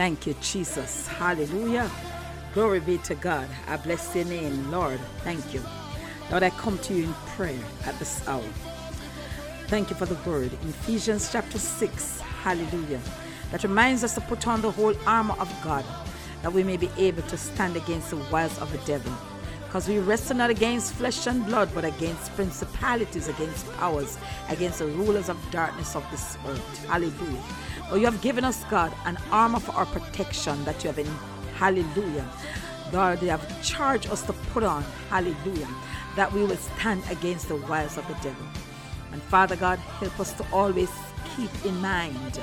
Thank you, Jesus. Hallelujah. Glory be to God. I bless your name, Lord. Thank you. Lord, I come to you in prayer at this hour. Thank you for the word Ephesians chapter 6. Hallelujah. That reminds us to put on the whole armor of God that we may be able to stand against the wiles of the devil. Because we wrestle not against flesh and blood, but against principalities, against powers, against the rulers of darkness of this world. Hallelujah. Oh, you have given us, God, an armor for our protection that you have in. Hallelujah. God, you have charged us to put on. Hallelujah. That we will stand against the wiles of the devil. And Father God, help us to always keep in mind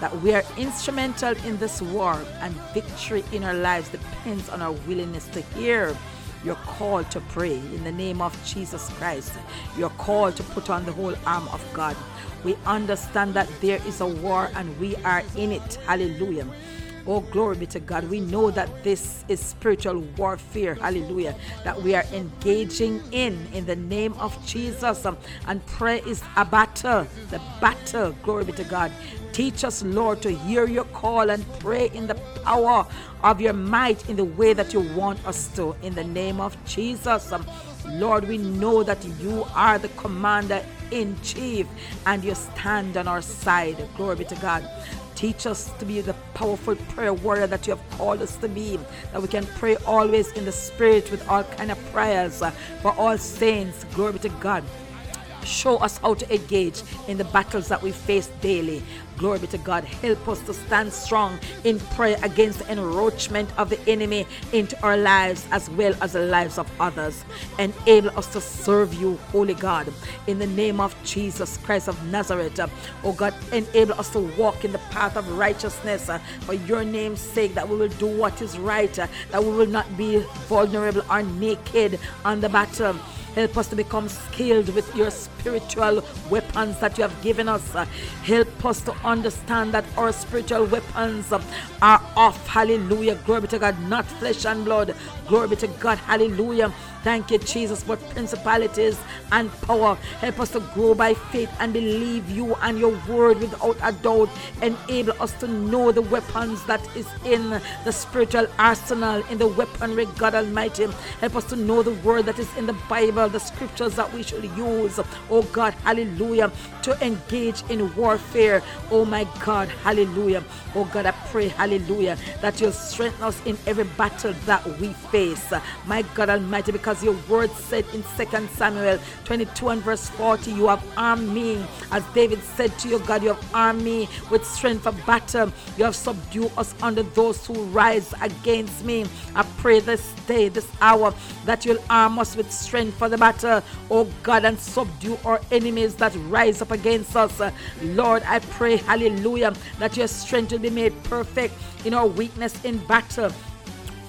that we are instrumental in this war and victory in our lives depends on our willingness to hear your call to pray in the name of Jesus Christ. Your call to put on the whole arm of God. We understand that there is a war and we are in it. Hallelujah. Oh, glory be to God. We know that this is spiritual warfare. Hallelujah. That we are engaging in in the name of Jesus. Um, and prayer is a battle. The battle. Glory be to God. Teach us, Lord, to hear your call and pray in the power of your might in the way that you want us to. In the name of Jesus. Um, Lord, we know that you are the commander in chief and you stand on our side. Glory be to God. Teach us to be the powerful prayer warrior that you have called us to be. That we can pray always in the spirit with all kind of prayers for all saints. Glory to God. Show us how to engage in the battles that we face daily. Glory be to God. Help us to stand strong in prayer against the encroachment of the enemy into our lives as well as the lives of others. Enable us to serve you, Holy God, in the name of Jesus Christ of Nazareth. Oh God, enable us to walk in the path of righteousness for your name's sake, that we will do what is right, that we will not be vulnerable or naked on the battle Help us to become skilled with your spiritual weapons that you have given us. Help us to understand that our spiritual weapons are off. Hallelujah. Glory be to God, not flesh and blood. Glory be to God. Hallelujah Thank you, Jesus, for principalities and power. Help us to grow by faith and believe you and your word without a doubt. Enable us to know the weapons that is in the spiritual arsenal, in the weaponry, God Almighty. Help us to know the word that is in the Bible, the scriptures that we should use. Oh God, hallelujah, to engage in warfare. Oh my God, hallelujah. Oh God, I pray, hallelujah, that you'll strengthen us in every battle that we face. My God Almighty, because as your word said in 2 Samuel 22 and verse 40, you have armed me. As David said to your God, you have armed me with strength for battle. You have subdued us under those who rise against me. I pray this day, this hour, that you'll arm us with strength for the battle, oh God, and subdue our enemies that rise up against us. Lord, I pray, hallelujah, that your strength will be made perfect in our weakness in battle.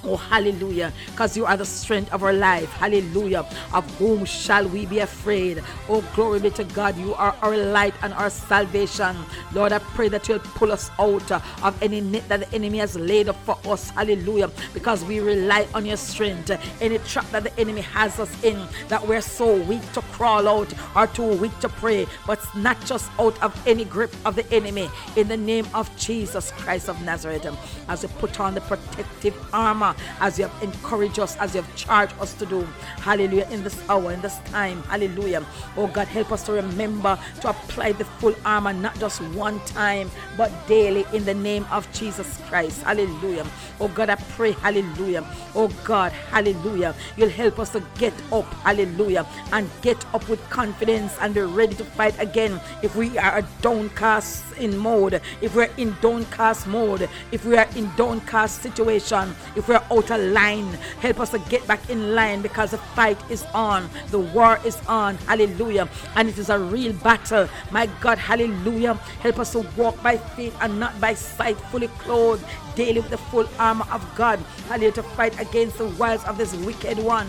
Oh, hallelujah. Because you are the strength of our life. Hallelujah. Of whom shall we be afraid? Oh, glory be to God. You are our light and our salvation. Lord, I pray that you'll pull us out of any net that the enemy has laid up for us. Hallelujah. Because we rely on your strength. Any trap that the enemy has us in, that we're so weak to crawl out or too weak to pray, but snatch us out of any grip of the enemy. In the name of Jesus Christ of Nazareth. As we put on the protective armor as you have encouraged us, as you have charged us to do. Hallelujah. In this hour, in this time. Hallelujah. Oh God, help us to remember to apply the full armor, not just one time, but daily in the name of Jesus Christ. Hallelujah. Oh God, I pray, hallelujah. Oh God, hallelujah. You'll help us to get up, hallelujah, and get up with confidence and be ready to fight again. If we are a downcast in mode, if we're in downcast mode, if we are in downcast situation, if we're out of line. Help us to get back in line because the fight is on, the war is on. Hallelujah. And it is a real battle. My God, hallelujah. Help us to walk by faith and not by sight, fully clothed daily with the full armor of God. Hallelujah. To fight against the wiles of this wicked one.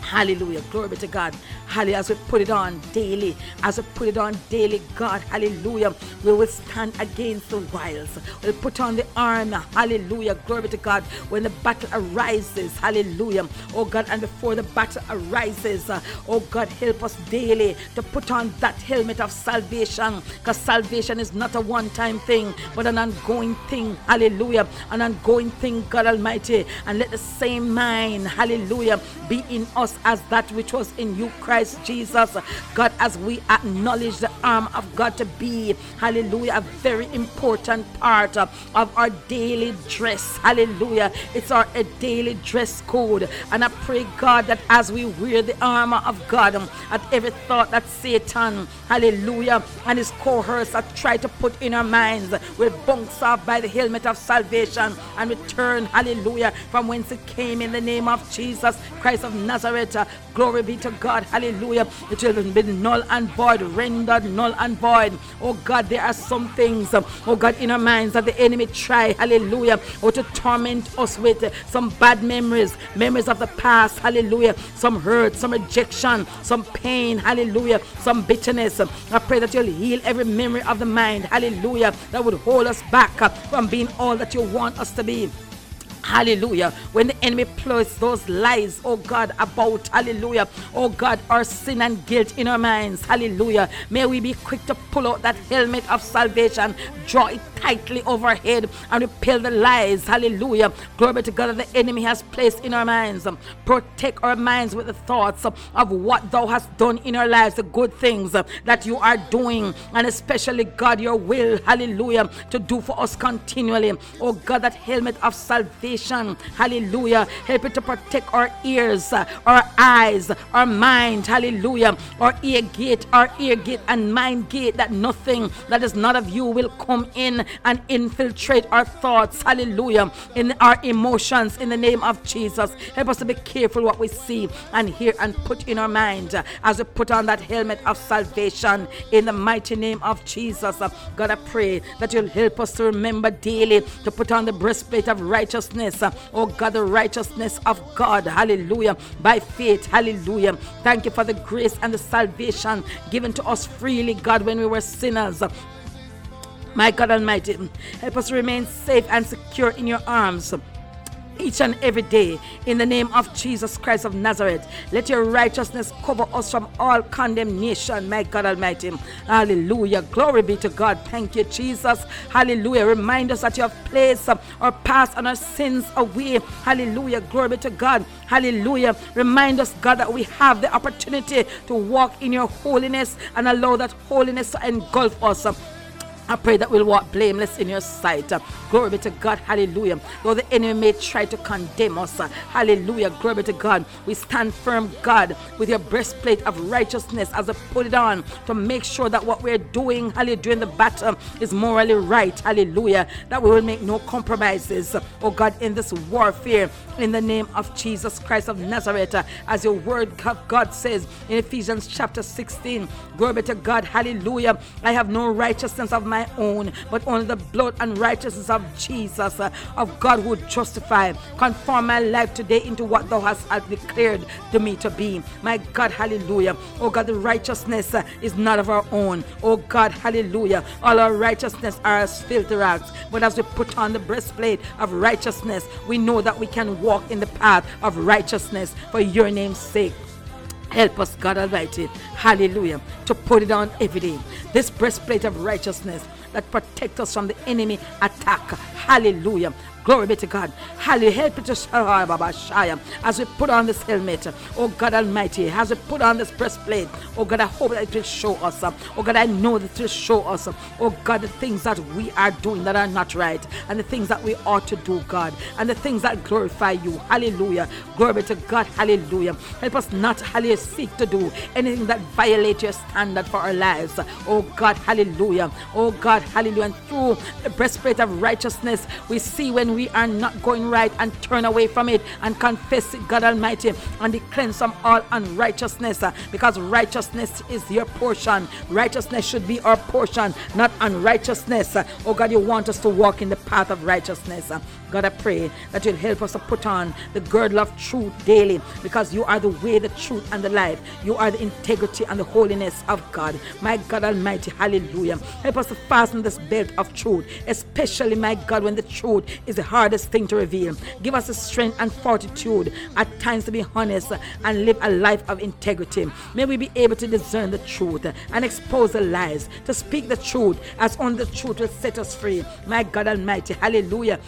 Hallelujah. Glory be to God. Hallelujah, as we put it on daily, as we put it on daily, God, hallelujah, we will stand against the wiles. We'll put on the armor, hallelujah, glory to God, when the battle arises, hallelujah, oh God, and before the battle arises, uh, oh God, help us daily to put on that helmet of salvation, because salvation is not a one time thing, but an ongoing thing, hallelujah, an ongoing thing, God Almighty, and let the same mind, hallelujah, be in us as that which was in you, Christ Jesus. God, as we acknowledge the arm of God to be, hallelujah, a very important part of our daily dress, hallelujah. It's our a daily dress code, and I pray, God, that as we wear the armor of God, at every thought that Satan, hallelujah, and his cohorts have tried to put in our minds will bounce off by the helmet of salvation and return, hallelujah, from whence it came in the name of Jesus Christ of Nazareth. Glory be to God. Hallelujah. It will be null and void, rendered null and void. Oh God, there are some things, oh God, in our minds that the enemy try, hallelujah, or to torment us with some bad memories, memories of the past, hallelujah, some hurt, some rejection, some pain, hallelujah, some bitterness. I pray that you'll heal every memory of the mind, hallelujah, that would hold us back from being all that you want us to be. Hallelujah. When the enemy plots those lies, oh God, about, hallelujah, oh God, our sin and guilt in our minds, hallelujah. May we be quick to pull out that helmet of salvation, draw it tightly overhead, and repel the lies, hallelujah. Glory to God that the enemy has placed in our minds. Protect our minds with the thoughts of what thou hast done in our lives, the good things that you are doing, and especially, God, your will, hallelujah, to do for us continually. Oh God, that helmet of salvation Hallelujah. Help it to protect our ears, our eyes, our mind. Hallelujah. Our ear gate, our ear gate and mind gate that nothing that is not of you will come in and infiltrate our thoughts. Hallelujah. In our emotions in the name of Jesus. Help us to be careful what we see and hear and put in our mind as we put on that helmet of salvation in the mighty name of Jesus. God, I pray that you'll help us to remember daily to put on the breastplate of righteousness. Oh God, the righteousness of God. Hallelujah. By faith. Hallelujah. Thank you for the grace and the salvation given to us freely, God, when we were sinners. My God Almighty, help us remain safe and secure in your arms each and every day in the name of Jesus Christ of Nazareth. Let your righteousness cover us from all condemnation, my God Almighty. Hallelujah. Glory be to God. Thank you, Jesus. Hallelujah. Remind us that you have placed our past and our sins away. Hallelujah. Glory be to God. Hallelujah. Remind us, God, that we have the opportunity to walk in your holiness and allow that holiness to engulf us. I pray that we'll walk blameless in your sight. Glory be to God. Hallelujah. Though the enemy may try to condemn us. Hallelujah. Glory be to God. We stand firm, God, with your breastplate of righteousness as we put it on to make sure that what we're doing, hallelujah, during the battle is morally right. Hallelujah. That we will make no compromises, oh God, in this warfare in the name of Jesus Christ of Nazareth. As your word of God says in Ephesians chapter 16. Glory be to God. Hallelujah. I have no righteousness of my my own, but only the blood and righteousness of Jesus, uh, of God who justify. Conform my life today into what thou hast declared to me to be. My God, hallelujah. Oh God, the righteousness uh, is not of our own. Oh God, hallelujah. All our righteousness are as filthy rags. But as we put on the breastplate of righteousness, we know that we can walk in the path of righteousness for your name's sake. Help us, God Almighty, hallelujah, to put it on every day. This breastplate of righteousness that protect us from the enemy attack. Hallelujah. Glory be to God. Hallelujah. Help it to as we put on this helmet. Oh God Almighty, as we put on this breastplate. Oh God, I hope that it will show us. Oh God, I know that it will show us. Oh God, the things that we are doing that are not right. And the things that we ought to do, God. And the things that glorify you. Hallelujah. Glory be to God. Hallelujah. Help us not, hallelujah, seek to do anything that violates your standard for our lives. Oh God, hallelujah. Oh God, hallelujah. And through the breastplate of righteousness, we see when we are not going right and turn away from it and confess it, God Almighty, and be cleansed from all unrighteousness uh, because righteousness is your portion. Righteousness should be our portion, not unrighteousness. Uh, oh God, you want us to walk in the path of righteousness. God, I pray that you'll help us to put on the girdle of truth daily because you are the way, the truth, and the life. You are the integrity and the holiness of God. My God Almighty, hallelujah. Help us to fasten this belt of truth, especially, my God, when the truth is the hardest thing to reveal. Give us the strength and fortitude at times to be honest and live a life of integrity. May we be able to discern the truth and expose the lies, to speak the truth as only the truth will set us free. My God Almighty, hallelujah.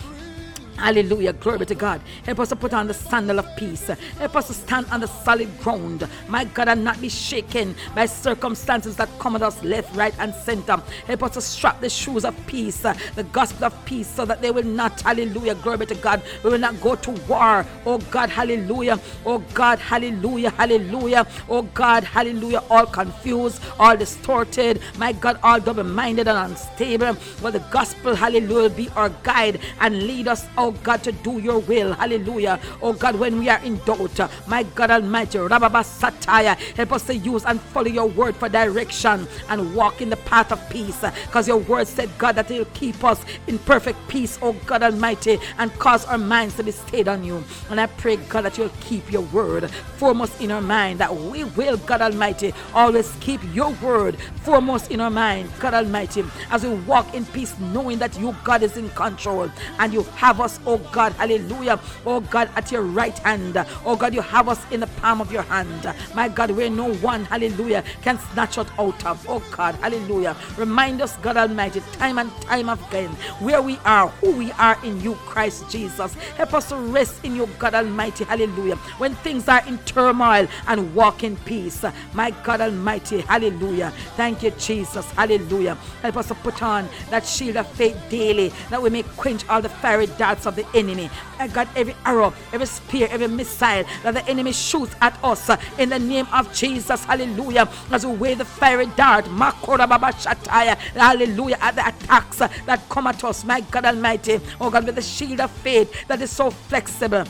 Hallelujah. Glory to God. Help us to put on the sandal of peace. Help us to stand on the solid ground. My God, and not be shaken by circumstances that come at us left, right, and center. Help us to strap the shoes of peace, the gospel of peace, so that they will not, hallelujah, glory to God. We will not go to war. Oh God, hallelujah. Oh God, hallelujah, hallelujah. Oh God, hallelujah. All confused, all distorted. My God, all double minded and unstable. Well, the gospel, hallelujah, be our guide and lead us out oh God, to do your will. Hallelujah. Oh God, when we are in doubt, my God Almighty, Rababa Sataya, help us to use and follow your word for direction and walk in the path of peace. Because your word said, God, that it will keep us in perfect peace, oh God Almighty, and cause our minds to be stayed on you. And I pray, God, that you'll keep your word foremost in our mind, that we will, God Almighty, always keep your word foremost in our mind, God Almighty, as we walk in peace, knowing that you, God, is in control and you have us oh God, hallelujah. Oh God, at your right hand. Oh God, you have us in the palm of your hand. My God, where no one, hallelujah, can snatch us out of. Oh God, hallelujah. Remind us, God Almighty, time and time again, where we are, who we are in you, Christ Jesus. Help us to rest in you, God Almighty, hallelujah. When things are in turmoil and walk in peace. My God Almighty, hallelujah. Thank you, Jesus, hallelujah. Help us to put on that shield of faith daily that we may quench all the fiery darts of the enemy. I got every arrow, every spear, every missile that the enemy shoots at us uh, in the name of Jesus. Hallelujah. As we wave the fiery dart, hallelujah, at the attacks uh, that come at us, my God Almighty. Oh God, with the shield of faith that is so flexible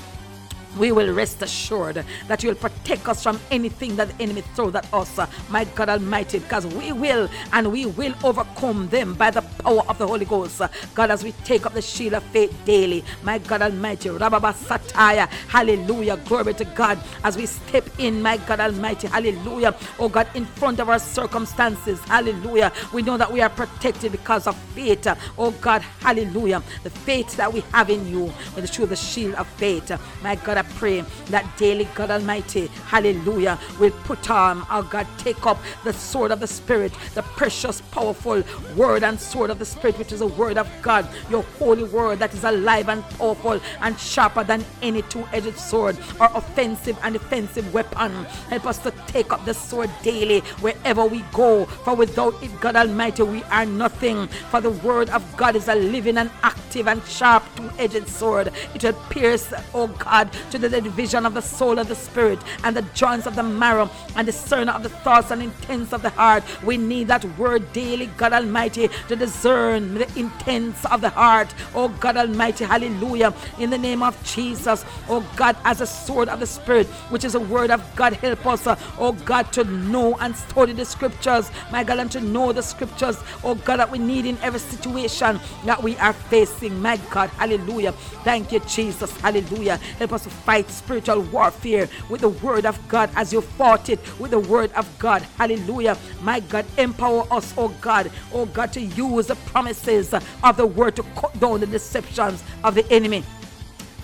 we will rest assured that you will protect us from anything that the enemy throws at us, my God Almighty, because we will and we will overcome them by the power of the Holy Ghost. God, as we take up the shield of faith daily, my God Almighty, Rababa Sataya, hallelujah, glory to God, as we step in, my God Almighty, hallelujah, oh God, in front of our circumstances, hallelujah, we know that we are protected because of faith, oh God, hallelujah, the faith that we have in you, with the truth, the shield of faith, my God, I pray that daily, God Almighty, hallelujah, will put on, our God, take up the sword of the Spirit, the precious, powerful word and sword of the Spirit, which is the word of God, your holy word that is alive and powerful and sharper than any two edged sword or offensive and defensive weapon. Help us to take up the sword daily wherever we go, for without it, God Almighty, we are nothing. For the word of God is a living and active and sharp two edged sword. It will pierce, oh God, to the division of the soul of the spirit and the joints of the marrow and discern of the thoughts and intents of the heart. We need that word daily, God Almighty, to discern the intents of the heart. Oh God Almighty, hallelujah. In the name of Jesus, oh God, as a sword of the spirit, which is a word of God, help us, uh, oh God, to know and study the scriptures, my God, and to know the scriptures, oh God, that we need in every situation that we are facing, my God, hallelujah. Thank you, Jesus, hallelujah. Help us to fight spiritual warfare with the word of God as you fought it with the word of God. Hallelujah. My God, empower us, oh God, oh God, to use the promises of the word to cut down the deceptions of the enemy.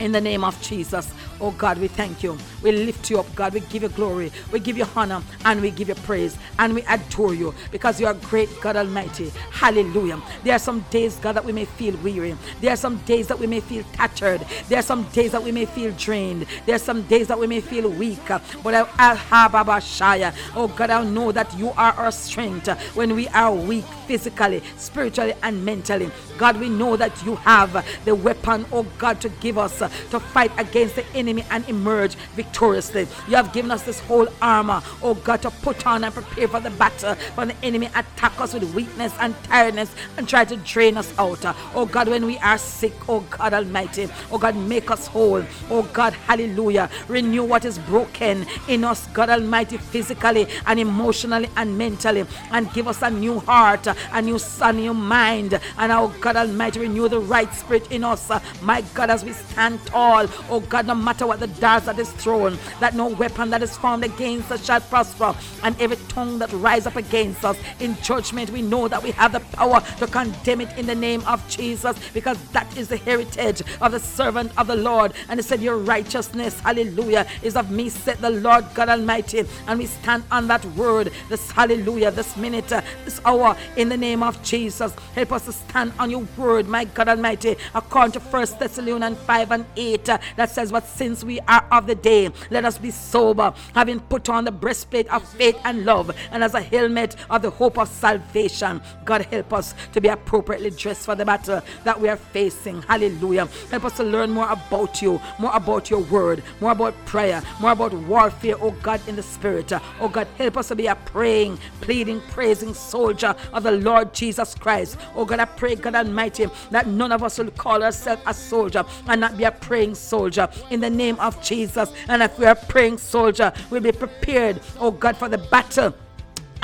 In the name of Jesus. Oh God, we thank you. We lift you up, God. We give you glory. We give you honor and we give you praise and we adore you because you are great, God Almighty. Hallelujah. There are some days, God, that we may feel weary. There are some days that we may feel tattered. There are some days that we may feel drained. There are some days that we may feel weak. But I have Shaya. Oh God, I know that you are our strength when we are weak physically, spiritually, and mentally. God, we know that you have the weapon, oh God, to give us to fight against the enemy and emerge victoriously. You have given us this whole armor, oh God, to put on and prepare for the battle. When the enemy attack us with weakness and tiredness and try to drain us out. Oh God, when we are sick, oh God Almighty, oh God, make us whole. Oh God, hallelujah. Renew what is broken in us, God Almighty, physically and emotionally and mentally, and give us a new heart, a new, a new mind, and oh God Almighty, renew the right spirit in us. My God, as we stand tall, oh God, no matter what the darts that is thrown, that no weapon that is formed against us shall prosper, and every tongue that rise up against us in judgment, we know that we have the power to condemn it in the name of Jesus, because that is the heritage of the servant of the Lord. And he said, Your righteousness, hallelujah, is of me, said the Lord God Almighty. And we stand on that word, this hallelujah, this minute, uh, this hour, in the name of Jesus. Help us to stand on your word, my God Almighty, according to First Thessalonians 5 and 8, uh, that says, But since we are of the day, let us be sober, having put on the breastplate of faith and love, and as a helmet of the hope of salvation. God, help us to be appropriately dressed for the battle that we are facing. Hallelujah. Help us to learn more about you, more about your word, more about prayer, more about warfare, oh God, in the spirit. Oh God, help us to be a praying, pleading, praising soldier of the Lord Jesus Christ. Oh God, I pray, God Almighty, that none of us will call ourselves a soldier and not be a praying soldier in the name of Jesus. And if we are praying soldier, we'll be prepared, oh God, for the battle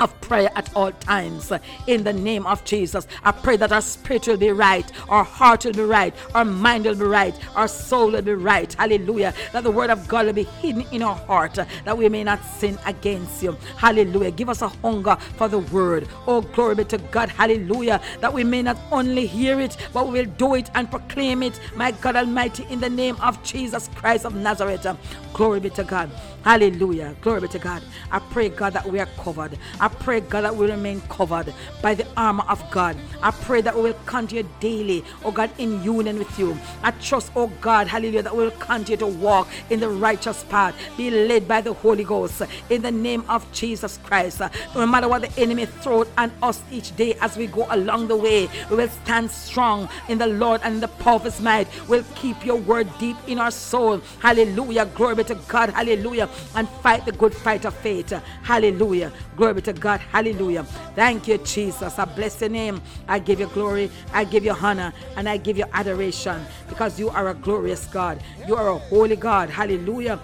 of prayer at all times in the name of Jesus. I pray that our spirit will be right, our heart will be right, our mind will be right, our soul will be right. Hallelujah. That the word of God will be hidden in our heart that we may not sin against you. Hallelujah. Give us a hunger for the word. Oh, glory be to God. Hallelujah. That we may not only hear it, but we will do it and proclaim it. My God Almighty, in the name of Jesus Christ of Nazareth. Glory be to God. Hallelujah. Glory be to God. I pray, God, that we are covered. I pray, God, that we remain covered by the armor of God. I pray that we will continue daily, oh God, in union with you. I trust, oh God, hallelujah, that we will continue to walk in the righteous path, be led by the Holy Ghost in the name of Jesus Christ. No matter what the enemy throws at us each day as we go along the way, we will stand strong in the Lord and in the power of his might. We'll keep your word deep in our soul. Hallelujah. Glory be to God. Hallelujah and fight the good fight of faith. Hallelujah. Glory to God. Hallelujah. Thank you, Jesus. I bless your name. I give you glory. I give you honor. And I give you adoration because you are a glorious God. You are a holy God. Hallelujah.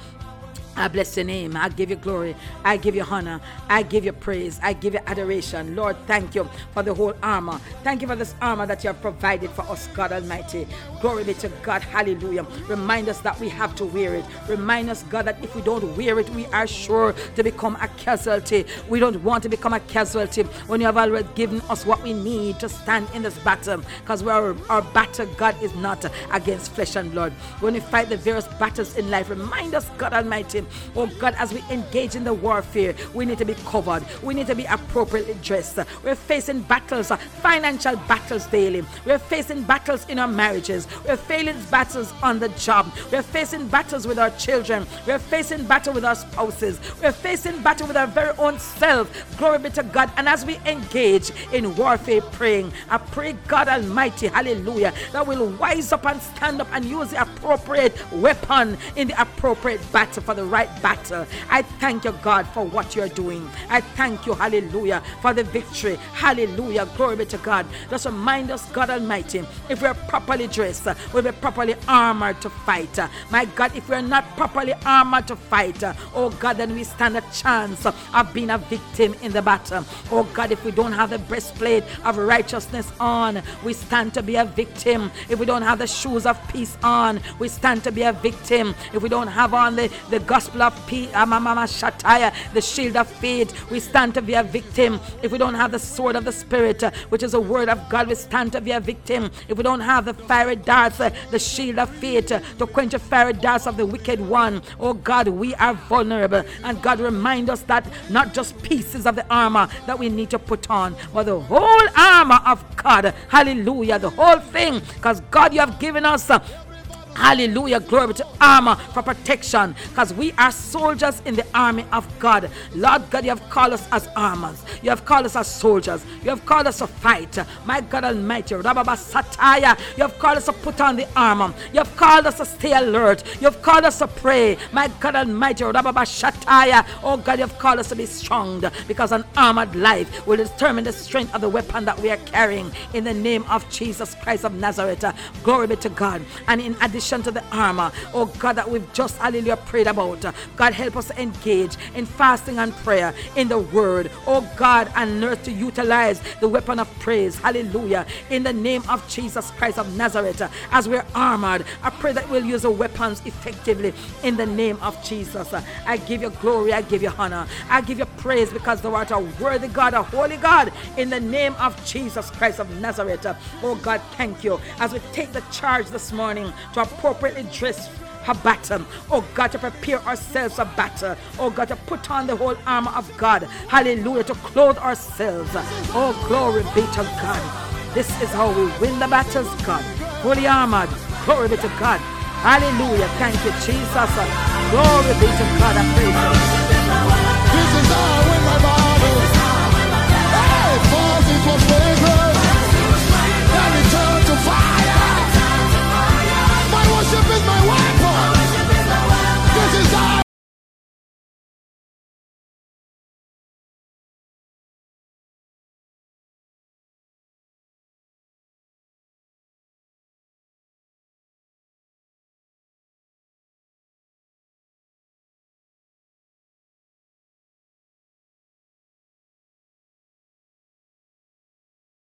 I bless your name. I give you glory. I give you honor. I give you praise. I give you adoration. Lord, thank you for the whole armor. Thank you for this armor that you have provided for us, God Almighty. Glory be to God. Hallelujah. Remind us that we have to wear it. Remind us, God, that if we don't wear it, we are sure to become a casualty. We don't want to become a casualty when you have already given us what we need to stand in this battle. Because our, our battle, God, is not against flesh and blood. When we fight the various battles in life, remind us, God Almighty, Oh God, as we engage in the warfare, we need to be covered. We need to be appropriately dressed. We're facing battles, uh, financial battles daily. We're facing battles in our marriages. We're facing battles on the job. We're facing battles with our children. We're facing battle with our spouses. We're facing battle with our very own self. Glory be to God. And as we engage in warfare praying, I pray God Almighty, hallelujah, that we'll rise up and stand up and use the appropriate weapon in the appropriate battle for the right battle. I thank you, God, for what you're doing. I thank you, hallelujah, for the victory. Hallelujah. Glory be to God. Just remind us, God Almighty, if we're properly dressed, we'll be properly armored to fight. My God, if we're not properly armored to fight, oh God, then we stand a chance of being a victim in the battle. Oh God, if we don't have the breastplate of righteousness on, we stand to be a victim. If we don't have the shoes of peace on, we stand to be a victim. If we don't have on the, the gospel gospel of peace, the shield of faith. We stand to be a victim. If we don't have the sword of the Spirit, uh, which is the word of God, we stand to be a victim. If we don't have the fiery darts, uh, the shield of faith, uh, to quench the fiery darts of the wicked one, oh God, we are vulnerable. And God, remind us that not just pieces of the armor that we need to put on, but the whole armor of God. Hallelujah. The whole thing. Because God, you have given us Hallelujah. Glory to armor for protection. Because we are soldiers in the army of God. Lord God, you have called us as armors. You have called us as soldiers. You have called us to fight. My God Almighty. Rababa Sataya. You have called us to put on the armor. You have called us to stay alert. You have called us to pray. My God Almighty. Rababa Shataya. Oh God, you have called us to be strong. Because an armored life will determine the strength of the weapon that we are carrying. In the name of Jesus Christ of Nazareth. Glory be to God. And in addition, addition to the armor, oh God, that we've just, hallelujah, prayed about. God, help us engage in fasting and prayer in the word, oh God, and learn to utilize the weapon of praise, hallelujah, in the name of Jesus Christ of Nazareth. As we're armored, I pray that we'll use the weapons effectively in the name of Jesus. I give you glory, I give you honor, I give you praise because thou art a worthy God, a holy God, in the name of Jesus Christ of Nazareth. Oh God, thank you. As we take the charge this morning to appropriately dress for battle. Oh God, to prepare ourselves for battle. Oh God, to put on the whole armor of God. Hallelujah, to clothe ourselves. Oh, glory be to God. This is how we win the battles, God. Fully armored. Glory be to God. Hallelujah. Thank you, Jesus. Glory be to God. I praise you. This is how I win my battles. Hey,